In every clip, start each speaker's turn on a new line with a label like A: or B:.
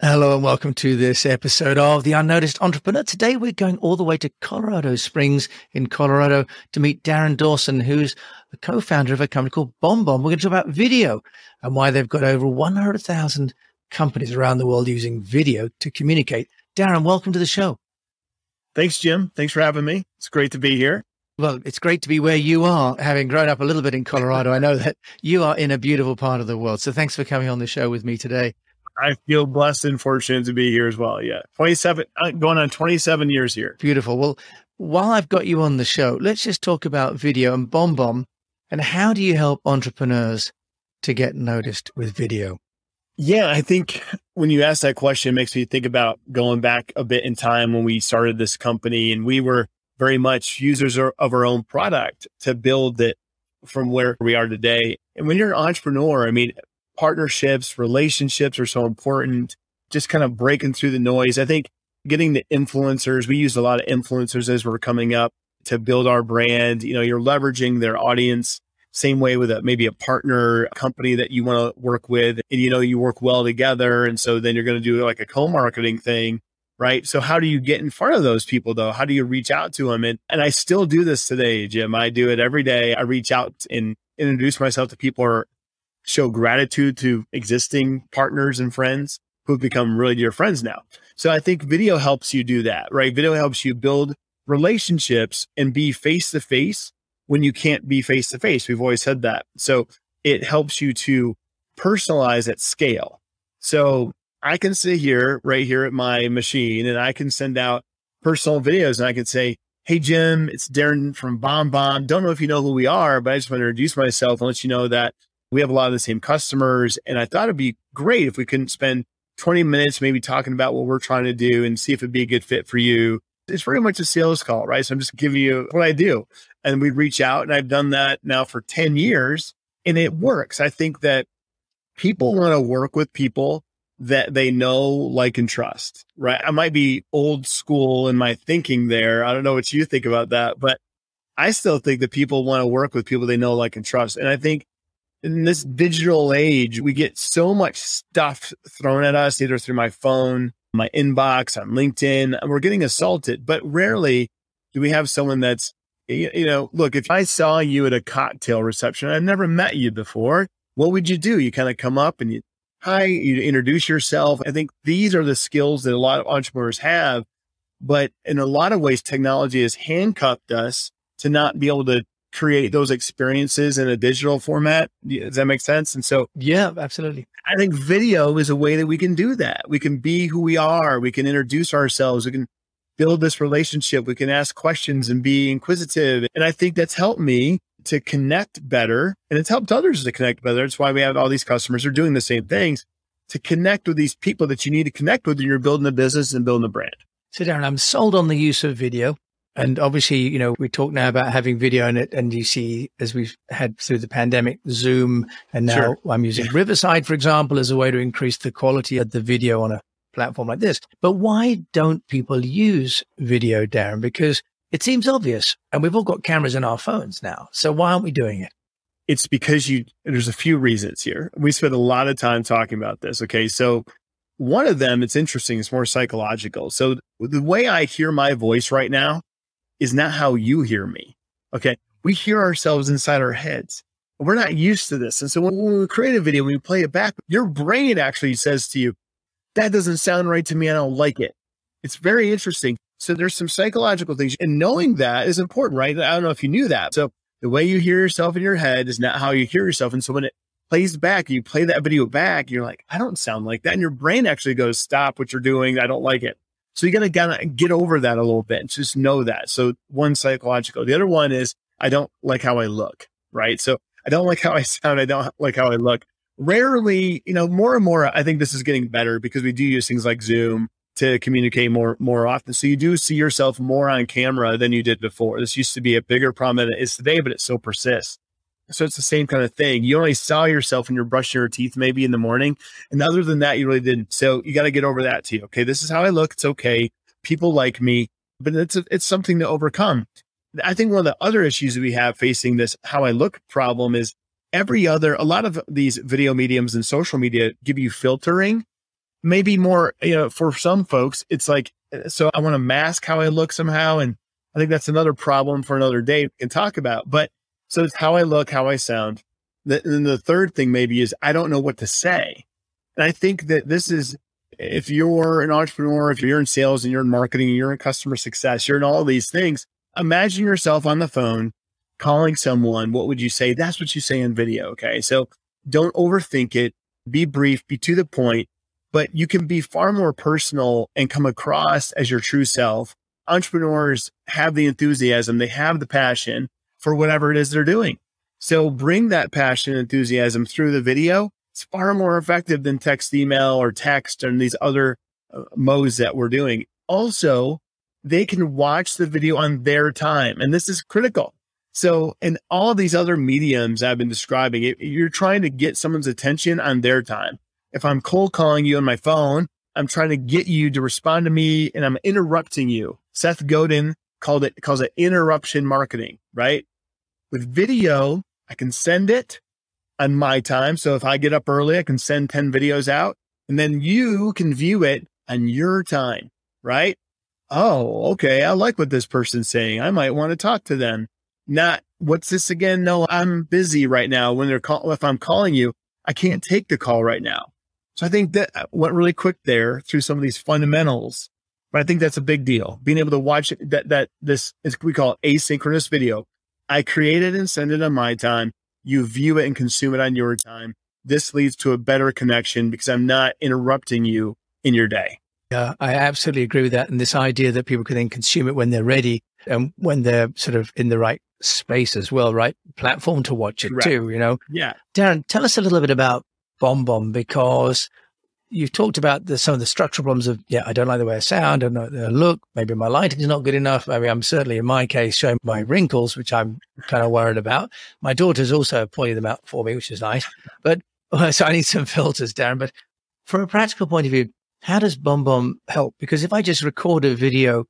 A: Hello and welcome to this episode of The Unnoticed Entrepreneur. Today we're going all the way to Colorado Springs in Colorado to meet Darin Dawson, who's the co-founder of a company called BombBomb. We're going to talk about video and why they've got over 100,000 companies around the world using video to communicate. Darin, welcome to the show.
B: Thanks, Jim. Thanks for having me. It's great to be here.
A: Well, it's great to be where you are. Having grown up a little bit in Colorado, I know that you are in a beautiful part of the world. So thanks for coming on the show with me today.
B: I feel blessed and fortunate to be here as well. Yeah. 27, uh, going on 27 years here.
A: Beautiful. Well, while I've got you on the show, let's just talk about video and BombBomb Bomb, and how do you help entrepreneurs to get noticed with video?
B: Yeah, I think when you ask that question, it makes me think about going back a bit in time when we started this company and we were very much users of our own product to build it from where we are today. And when you're an entrepreneur, I mean, partnerships, relationships are so important. Just kind of breaking through the noise. I think getting the influencers, we use a lot of influencers as we're coming up to build our brand. You know, you're leveraging their audience. Same way with a, maybe a partner company that you want to work with and you know, you work well together. And so then you're going to do like a co-marketing thing. Right. So how do you get in front of those people though? How do you reach out to them? And, and I still do this today, Jim. I do it every day. I reach out and introduce myself to people or show gratitude to existing partners and friends who've become really dear friends now. So I think video helps you do that, right? Video helps you build relationships and be face to face when you can't be face to face. We've always said that. So it helps you to personalize at scale. So I can sit here right here at my machine and I can send out personal videos and I can say, Hey, Jim, it's Darin from BombBomb. Don't know if you know who we are, but I just want to introduce myself and let you know that we have a lot of the same customers. And I thought it'd be great if we couldn't spend 20 minutes maybe talking about what we're trying to do and see if it'd be a good fit for you. It's very much a sales call, right? So I'm just giving you what I do. And we reach out and I've done that now for 10 years and it works. I think that people want to work with people that they know, like, and trust, right? I might be old school in my thinking there. I don't know what you think about that, but I still think that people want to work with people they know, like, and trust. And I think in this digital age, we get so much stuff thrown at us, either through my phone, my inbox, on LinkedIn, and we're getting assaulted. But rarely do we have someone that's, you know, look, if I saw you at a cocktail reception, I've never met you before, what would you do? You kind of come up and you, hi, you introduce yourself. I think these are the skills that a lot of entrepreneurs have. But in a lot of ways, technology has handcuffed us to not be able to create those experiences in a digital format. Does that make sense? And so,
A: yeah, absolutely.
B: I think video is a way that we can do that. We can be who we are. We can introduce ourselves. We can build this relationship. We can ask questions and be inquisitive. And I think that's helped me to connect better and it's helped others to connect better. That's why we have all these customers are doing the same things to connect with these people that you need to connect with when you're building a business and building a brand.
A: So Darin, I'm sold on the use of video. And obviously, you know, we talk now about having video in it and you see as we've had through the pandemic, Zoom, and now sure. I'm using Riverside, for example, as a way to increase the quality of the video on a platform like this. But why don't people use video, Darin? Because it seems obvious and we've all got cameras in our phones now. So why aren't we doing it?
B: It's because you, there's a few reasons here. We spent a lot of time talking about this. Okay. So one of them, it's interesting. It's more psychological. So the way I hear my voice right now is not how you hear me. Okay. We hear ourselves inside our heads. We're not used to this. And so when we create a video, we play it back, your brain actually says to you, that doesn't sound right to me. I don't like it. It's very interesting. So there's some psychological things and knowing that is important, right? I don't know if you knew that. So the way you hear yourself in your head is not how you hear yourself. And so when it plays back, you play that video back, you're like, I don't sound like that. And your brain actually goes, stop what you're doing. I don't like it. So you got to of get over that a little bit and just know that. So one psychological. The other one is I don't like how I look, right? So I don't like how I sound. I don't like how I look. Rarely, you know, more and more, I think this is getting better because we do use things like Zoom to communicate more more often. So you do see yourself more on camera than you did before. This used to be a bigger problem than it is today, but it still persists. So it's the same kind of thing. You only saw yourself when you're brushing your teeth maybe in the morning. And other than that, you really didn't. So you got to get over that too. Okay. This is how I look. It's okay. People like me, but it's, a, it's something to overcome. I think one of the other issues that we have facing this how I look problem is every other, a lot of these video mediums and social media give you filtering maybe more, you know, for some folks, it's like, eh, so I want to mask how I look somehow. And I think that's another problem for another day we can talk about. But so it's how I look, how I sound. And the third thing maybe is I don't know what to say. And I think that this is, if you're an entrepreneur, if you're in sales and you're in marketing, and you're in customer success, you're in all these things, imagine yourself on the phone calling someone. What would you say? That's what you say in video. Okay. So don't overthink it. Be brief, be to the point, but you can be far more personal and come across as your true self. Entrepreneurs have the enthusiasm, they have the passion for whatever it is they're doing. So bring that passion and enthusiasm through the video. It's far more effective than text, email, or text and these other uh, modes that we're doing. Also, they can watch the video on their time. And this is critical. So in all these other mediums I've been describing, you're trying to get someone's attention on their time. If I'm cold calling you on my phone, I'm trying to get you to respond to me and I'm interrupting you. Seth Godin called it calls it interruption marketing, right? With video, I can send it on my time. So if I get up early, I can send 10 videos out and then you can view it on your time, right? Oh, okay. I like what this person's saying. I might want to talk to them. Not what's this again? No, I'm busy right now. When they're call, if I'm calling you, I can't take the call right now. So I think that uh, went really quick there through some of these fundamentals, but I think that's a big deal. Being able to watch that, that this is, we call it asynchronous video. I create it and send it on my time. You view it and consume it on your time. This leads to a better connection because I'm not interrupting you in your day.
A: Yeah, I absolutely agree with that. And this idea that people can then consume it when they're ready and when they're sort of in the right space as well, right? Platform to watch it too, you know?
B: Yeah.
A: Darin, tell us a little bit about BombBomb because you've talked about the, some of the structural problems of, yeah, I don't like the way I sound, I don't like the look, maybe my lighting is not good enough. I mean, I'm certainly in my case showing my wrinkles, which I'm kind of worried about. My daughter's also pointed them out for me, which is nice. But so I need some filters, Darin. But from a practical point of view, how does BombBomb help? Because if I just record a video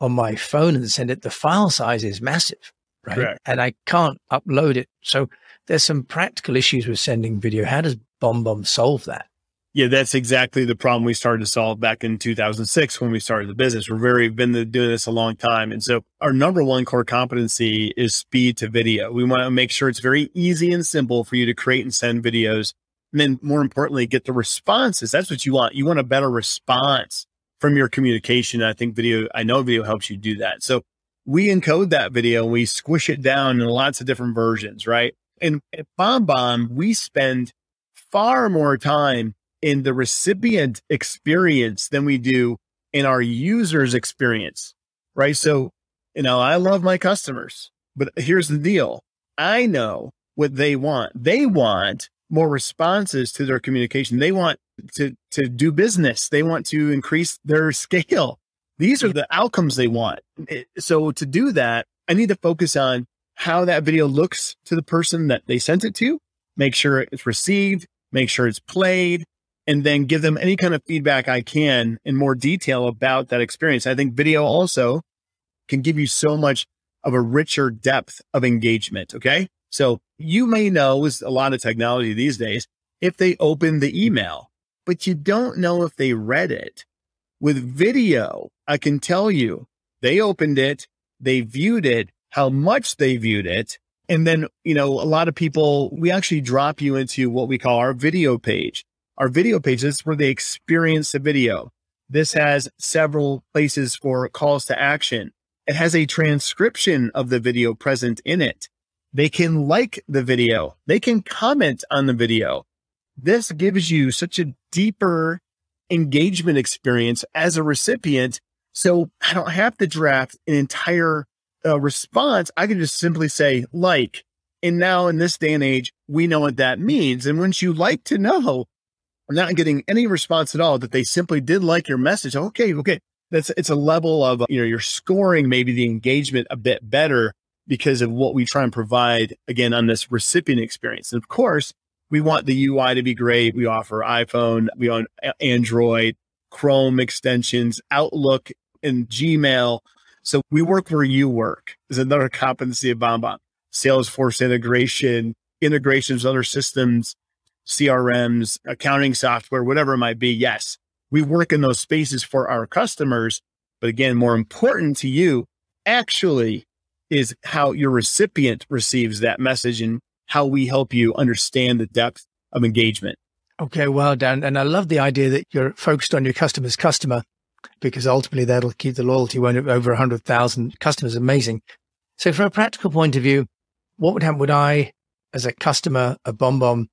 A: on my phone and send it, the file size is massive, right? Correct. And I can't upload it. So there's some practical issues with sending video. How does BombBomb solve that?
B: Yeah, that's exactly the problem we started to solve back in 2006 when we started the business. We're very been doing this a long time. And so our number one core competency is speed to video. We want to make sure it's very easy and simple for you to create and send videos and then more importantly, get the responses. That's what you want. You want a better response from your communication. I think video, I know video helps you do that. So we encode that video and we squish it down in lots of different versions, right? And at BombBomb, we spend far more time in the recipient experience than we do in our users experience, right? So, you know, I love my customers, but here's the deal. I know what they want. They want more responses to their communication. They want to, to do business. They want to increase their scale. These are the outcomes they want. Eh, so to do that, I need to focus on how that video looks to the person that they sent it to, make sure it's received, make sure it's played, and then give them any kind of feedback I can in more detail about that experience. I think video also can give you so much of a richer depth of engagement. Okay. So you may know with a lot of technology these days, if they open the email, but you don't know if they read it. With video, I can tell you they opened it, they viewed it, how much they viewed it. And then, you know, a lot of people, we actually drop you into what we call our video page. Our video page This is where they experience the video. This has several places for calls to action. It has a transcription of the video present in it. They can like the video. They can comment on the video. This gives you such a deeper engagement experience as a recipient. So I don't have to draft an entire uh, response. I can just simply say like. And now in this day and age, we know what that means. And once you like to know, Not getting any response at all that they simply did like your message. Okay, okay. That's it's a level of you know you're scoring maybe the engagement a bit better because of what we try and provide again on this recipient experience. And of course, we want the UI to be great. We offer iPhone, we own Android, Chrome extensions, Outlook, and Gmail. So we work where you work is another competency of BombBomb. Salesforce integration, integrations with other systems, CRMs, accounting software, whatever it might be. Yes, we work in those spaces for our customers. But again, more important to you actually is how your recipient receives that message and how we help you understand the depth of engagement.
A: Okay, well done. And I love the idea that you're focused on your customer's customer because ultimately that'll keep the loyalty when over 100,000 customers. Amazing. So from a practical point of view, what would happen? Would I, as a customer of BombBomb,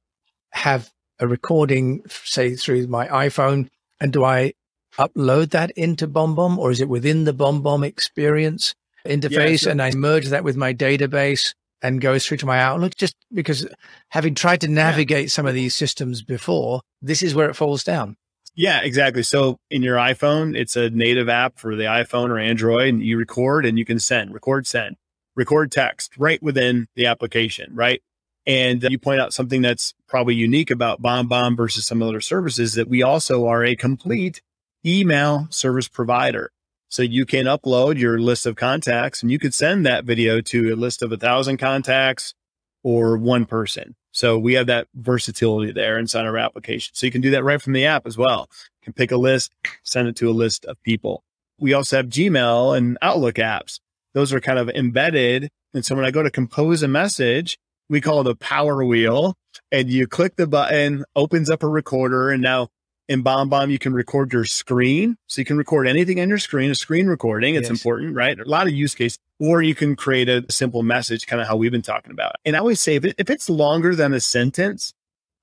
A: have a recording, say through my iPhone, and do I upload that into BombBomb or is it within the BombBomb experience interface and I merge that with my database and goes through to my Outlook? Just because having tried to navigate yeah. some of these systems before, this is where it falls down.
B: Yeah, exactly. So in your iPhone, it's a native app for the iPhone or Android, and you record and you can send, record, send, record text right within the application, right? And uh, you point out something that's probably unique about BombBomb versus some other services that we also are a complete email service provider. So you can upload your list of contacts and you could send that video to a list of a thousand contacts or one person. So we have that versatility there inside our application. So you can do that right from the app as well. You can pick a list, send it to a list of people. We also have Gmail and Outlook apps. Those are kind of embedded. And so when I go to compose a message, we call it a power wheel and you click the button, opens up a recorder. And now in BombBomb, you can record your screen. So you can record anything on your screen, a screen recording. It's yes. important, right? A lot of use case. Or you can create a simple message, kind of how we've been talking about. And I always say if, it, if it's longer than a sentence,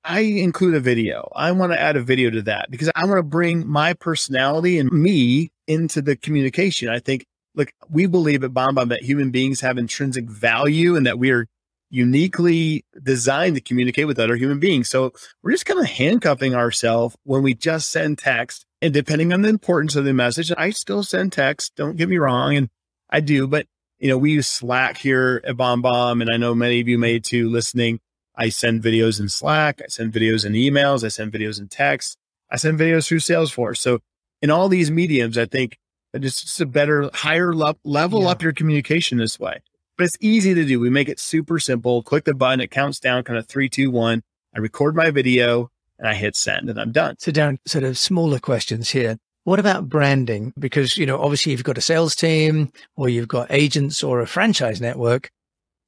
B: I include a video. I want to add a video to that because I want to bring my personality and me into the communication. I think, look, we believe at BombBomb that human beings have intrinsic value and that we are uniquely designed to communicate with other human beings. So we're just kind of handcuffing ourselves when we just send text. And depending on the importance of the message, I still send text. Don't get me wrong. And I do, but you know, we use Slack here at BombBomb. And I know many of you may too listening. I send videos in Slack. I send videos in emails. I send videos in text. I send videos through Salesforce. So in all these mediums, I think it's just a better, higher le- level yeah. up your communication this way but it's easy to do. We make it super simple. Click the button, it counts down kind of three, two, one. I record my video and I hit send and I'm done.
A: So down sort of smaller questions here. What about branding? Because, you know, obviously you've got a sales team or you've got agents or a franchise network.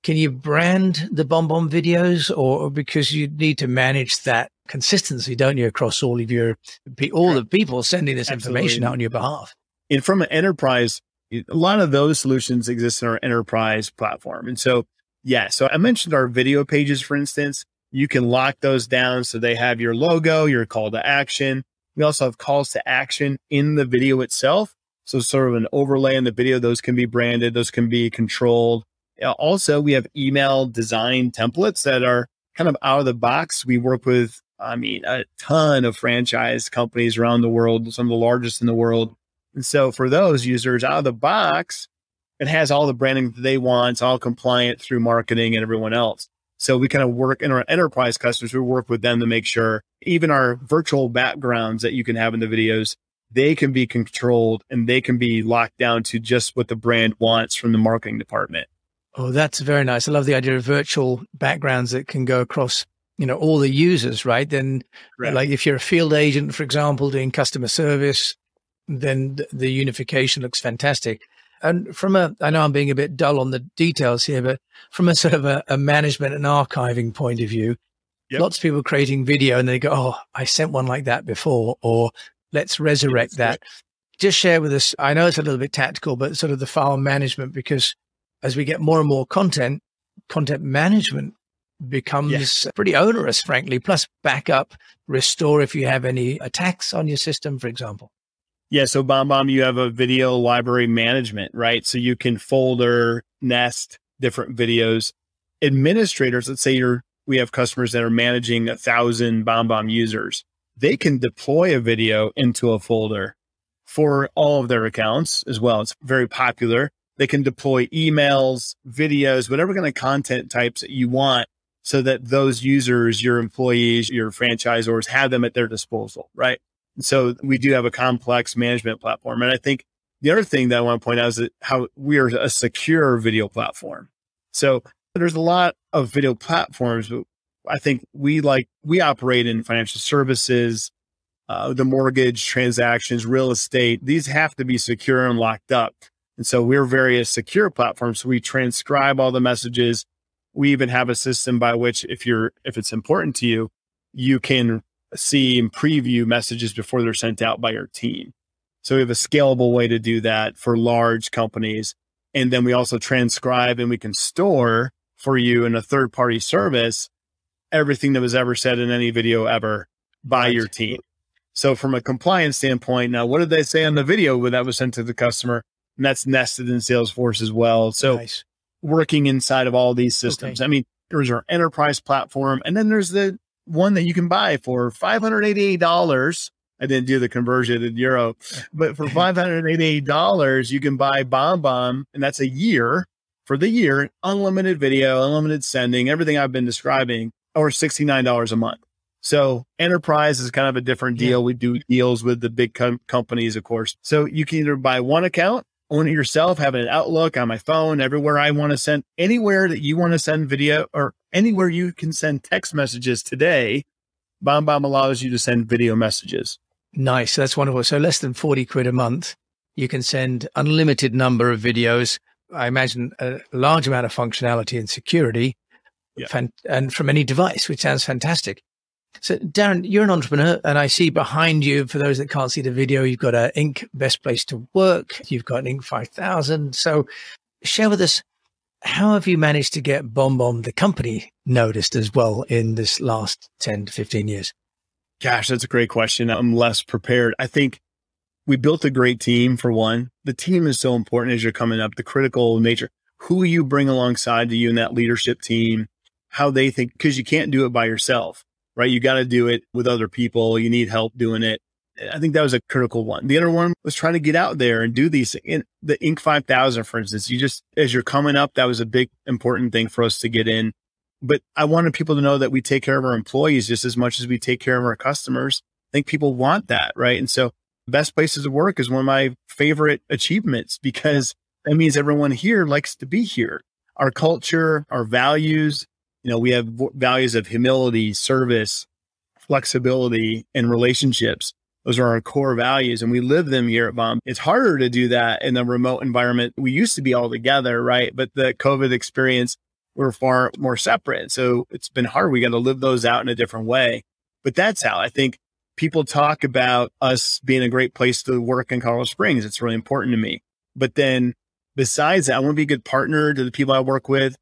A: Can you brand the BombBomb videos or because you need to manage that consistency, don't you, across all of your, all the people sending this Absolutely. information out on your behalf?
B: And from an enterprise a lot of those solutions exist in our enterprise platform. And so, yeah, so I mentioned our video pages, for instance. You can lock those down so they have your logo, your call to action. We also have calls to action in the video itself. So, sort of an overlay in the video, those can be branded, those can be controlled. Uh, also, we have email design templates that are kind of out of the box. We work with, I mean, a ton of franchise companies around the world, some of the largest in the world and so for those users out of the box, it has all the branding that they want. It's all compliant through marketing and everyone else. So we kind of work in our enterprise customers, we work with them to make sure even our virtual backgrounds that you can have in the videos, they can be controlled and they can be locked down to just what the brand wants from the marketing department.
A: Oh, that's very nice. I love the idea of virtual backgrounds that can go across, you know, all the users, right? Then right. like if you're a field agent, for example, doing customer service, then the unification looks fantastic. And from a, I know I'm being a bit dull on the details here, but from a sort of a, a management and archiving point of view, yep. lots of people creating video and they go, Oh, I sent one like that before, or let's resurrect that. Just share with us. I know it's a little bit tactical, but sort of the file management, because as we get more and more content, content management becomes yes. pretty onerous, frankly, plus backup, restore if you have any attacks on your system, for example.
B: Yeah. So BombBomb, you have a video library management, right? So you can folder, nest different videos. Administrators, let's say you're, we have customers that are managing a thousand BombBomb users. They can deploy a video into a folder for all of their accounts as well. It's very popular. They can deploy emails, videos, whatever kind of content types that you want so that those users, your employees, your franchisors have them at their disposal, right? So we do have a complex management platform. And I think the other thing that I want to point out is that how we are a secure video platform. So there's a lot of video platforms, but I think we like, we operate in financial services, uh, the mortgage transactions, real estate, these have to be secure and locked up. And so we're very a secure platform. So we transcribe all the messages. We even have a system by which if you're, if it's important to you, you can see and preview messages before they're sent out by your team. So we have a scalable way to do that for large companies. And then we also transcribe and we can store for you in a third party service everything that was ever said in any video ever by right. your team. So from a compliance standpoint, now what did they say on the video when that was sent to the customer? And that's nested in Salesforce as well. So nice. working inside of all these systems. Okay. I mean, there's our enterprise platform, and then there's the one that you can buy for $588. I didn't do the conversion in euro, but for $588, you can buy BombBomb, and that's a year for the year, unlimited video, unlimited sending, everything I've been describing, or $69 a month. So enterprise is kind of a different deal. Yeah. We do deals with the big com- companies, of course. So you can either buy one account, own it yourself, have an Outlook on my phone, everywhere I want to send, anywhere that you want to send video or anywhere you can send text messages today. BombBomb Bomb allows you to send video messages.
A: Nice. That's wonderful. So less than 40 quid a month, you can send unlimited number of videos. I imagine a large amount of functionality and security yeah. fan- and from any device, which sounds fantastic. So Darin, you're an entrepreneur and I see behind you, for those that can't see the video, you've got an Inc. Best Place to Work. You've got an Inc. 5000. So share with us, how have you managed to get BombBomb, the company, noticed as well in this last 10 to 15 years?
B: Gosh, that's a great question. I'm less prepared. I think we built a great team for one. The team is so important as you're coming up, the critical nature, who you bring alongside to you in that leadership team, how they think, because you can't do it by yourself, right? You got to do it with other people. You need help doing it. I think that was a critical one. The other one was trying to get out there and do these. In the Inc. 5000, for instance, you just, as you're coming up, that was a big, important thing for us to get in. But I wanted people to know that we take care of our employees just as much as we take care of our customers. I think people want that, right? And so best places to work is one of my favorite achievements because that means everyone here likes to be here. Our culture, our values, you know, we have values of humility, service, flexibility, and relationships. Those are our core values and we live them here at Bomb. It's harder to do that in a remote environment. We used to be all together, right? But the COVID experience, we're far more separate. So it's been hard. We got to live those out in a different way. But that's how I think people talk about us being a great place to work in Colorado Springs. It's really important to me. But then besides that, I want to be a good partner to the people I work with.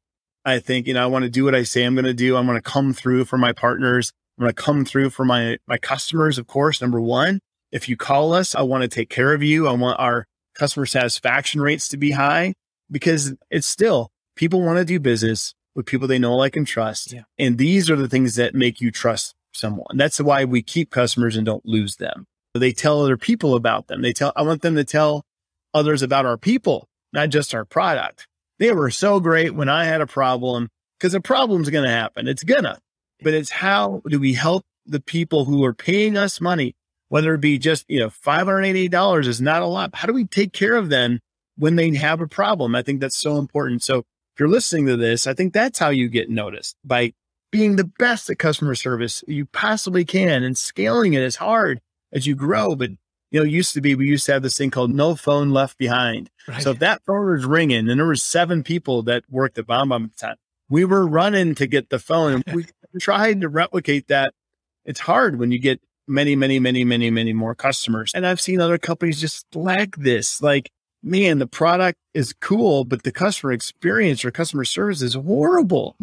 B: I think, you know, I want to do what I say I'm going to do. I'm going to come through for my partners. I'm going to come through for my, my customers, of course. Number one, if you call us, I want to take care of you. I want our customer satisfaction rates to be high because it's still people want to do business with people they know, like, and trust. Yeah. And these are the things that make you trust someone. That's why we keep customers and don't lose them. They tell other people about them. They tell, I want them to tell others about our people, not just our product. They were so great when I had a problem because a problem's going to happen. It's gonna but it's how do we help the people who are paying us money, whether it be just, you know, $588 is not a lot. How do we take care of them when they have a problem? I think that's so important. So if you're listening to this, I think that's how you get noticed by being the best at customer service you possibly can and scaling it as hard as you grow. But you know, used to be we used to have this thing called no phone left behind. Right. So if that phone was ringing and there were seven people that worked at BombBomb at the time, we were running to get the phone and we tried to replicate that. It's hard when you get many, many, many, many, many more customers. And I've seen other companies just lack this. Like, man, the product is cool, but the customer experience or customer service is horrible.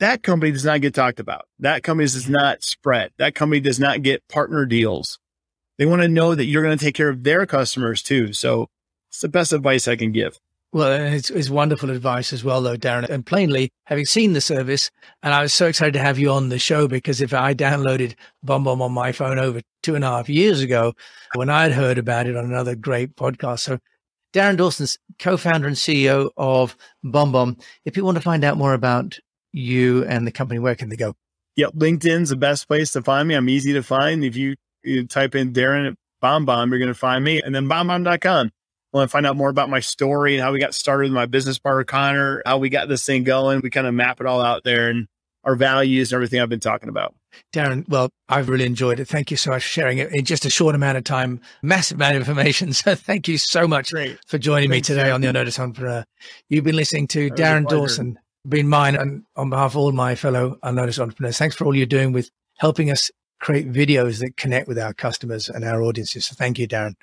B: That company does not get talked about. That company does not spread. That company does not get partner deals. They want to know that you're going to take care of their customers too. So it's the best advice I can give.
A: Well, uh, it's, it's wonderful advice as well, though, Darin. And plainly, having seen the service, and I was so excited to have you on the show because if I downloaded BombBomb on my phone over two and a half years ago, when I'd heard about it on another great podcast. So, Darin Dawson's co-founder and CEO of BombBomb. If you want to find out more about you and the company, where can they go?
B: Yep, LinkedIn's the best place to find me. I'm easy to find. If you, you type in Darin at BombBomb, you're going to find me, and then BombBomb.com want to find out more about my story and how we got started with my business partner, Conor, how we got this thing going. We kind of map it all out there and our values and everything I've been talking about.
A: Darin, well, I've really enjoyed it. Thank you so much for sharing it in just a short amount of time. Massive amount of information. So thank you so much Great. for joining Thanks, me today on the Unnoticed Entrepreneur. You've been listening to that Darin Dawson, been mine and on behalf of all my fellow Unnoticed Entrepreneurs. Thanks for all you're doing with helping us create videos that connect with our customers and our audiences. So thank you, Darin.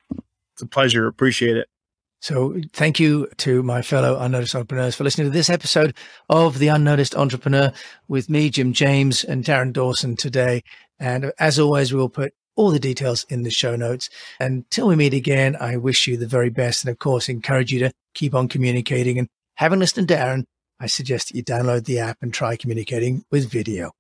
B: It's a pleasure. Appreciate it.
A: So thank you to my fellow unnoticed entrepreneurs for listening to this episode of The Unnoticed Entrepreneur with me, Jim James and Darin Dawson today. And as always, we will put all the details in the show notes. Until we meet again, I wish you the very best. And of course, encourage you to keep on communicating. And having listened to Darin, I suggest that you download the app and try communicating with video.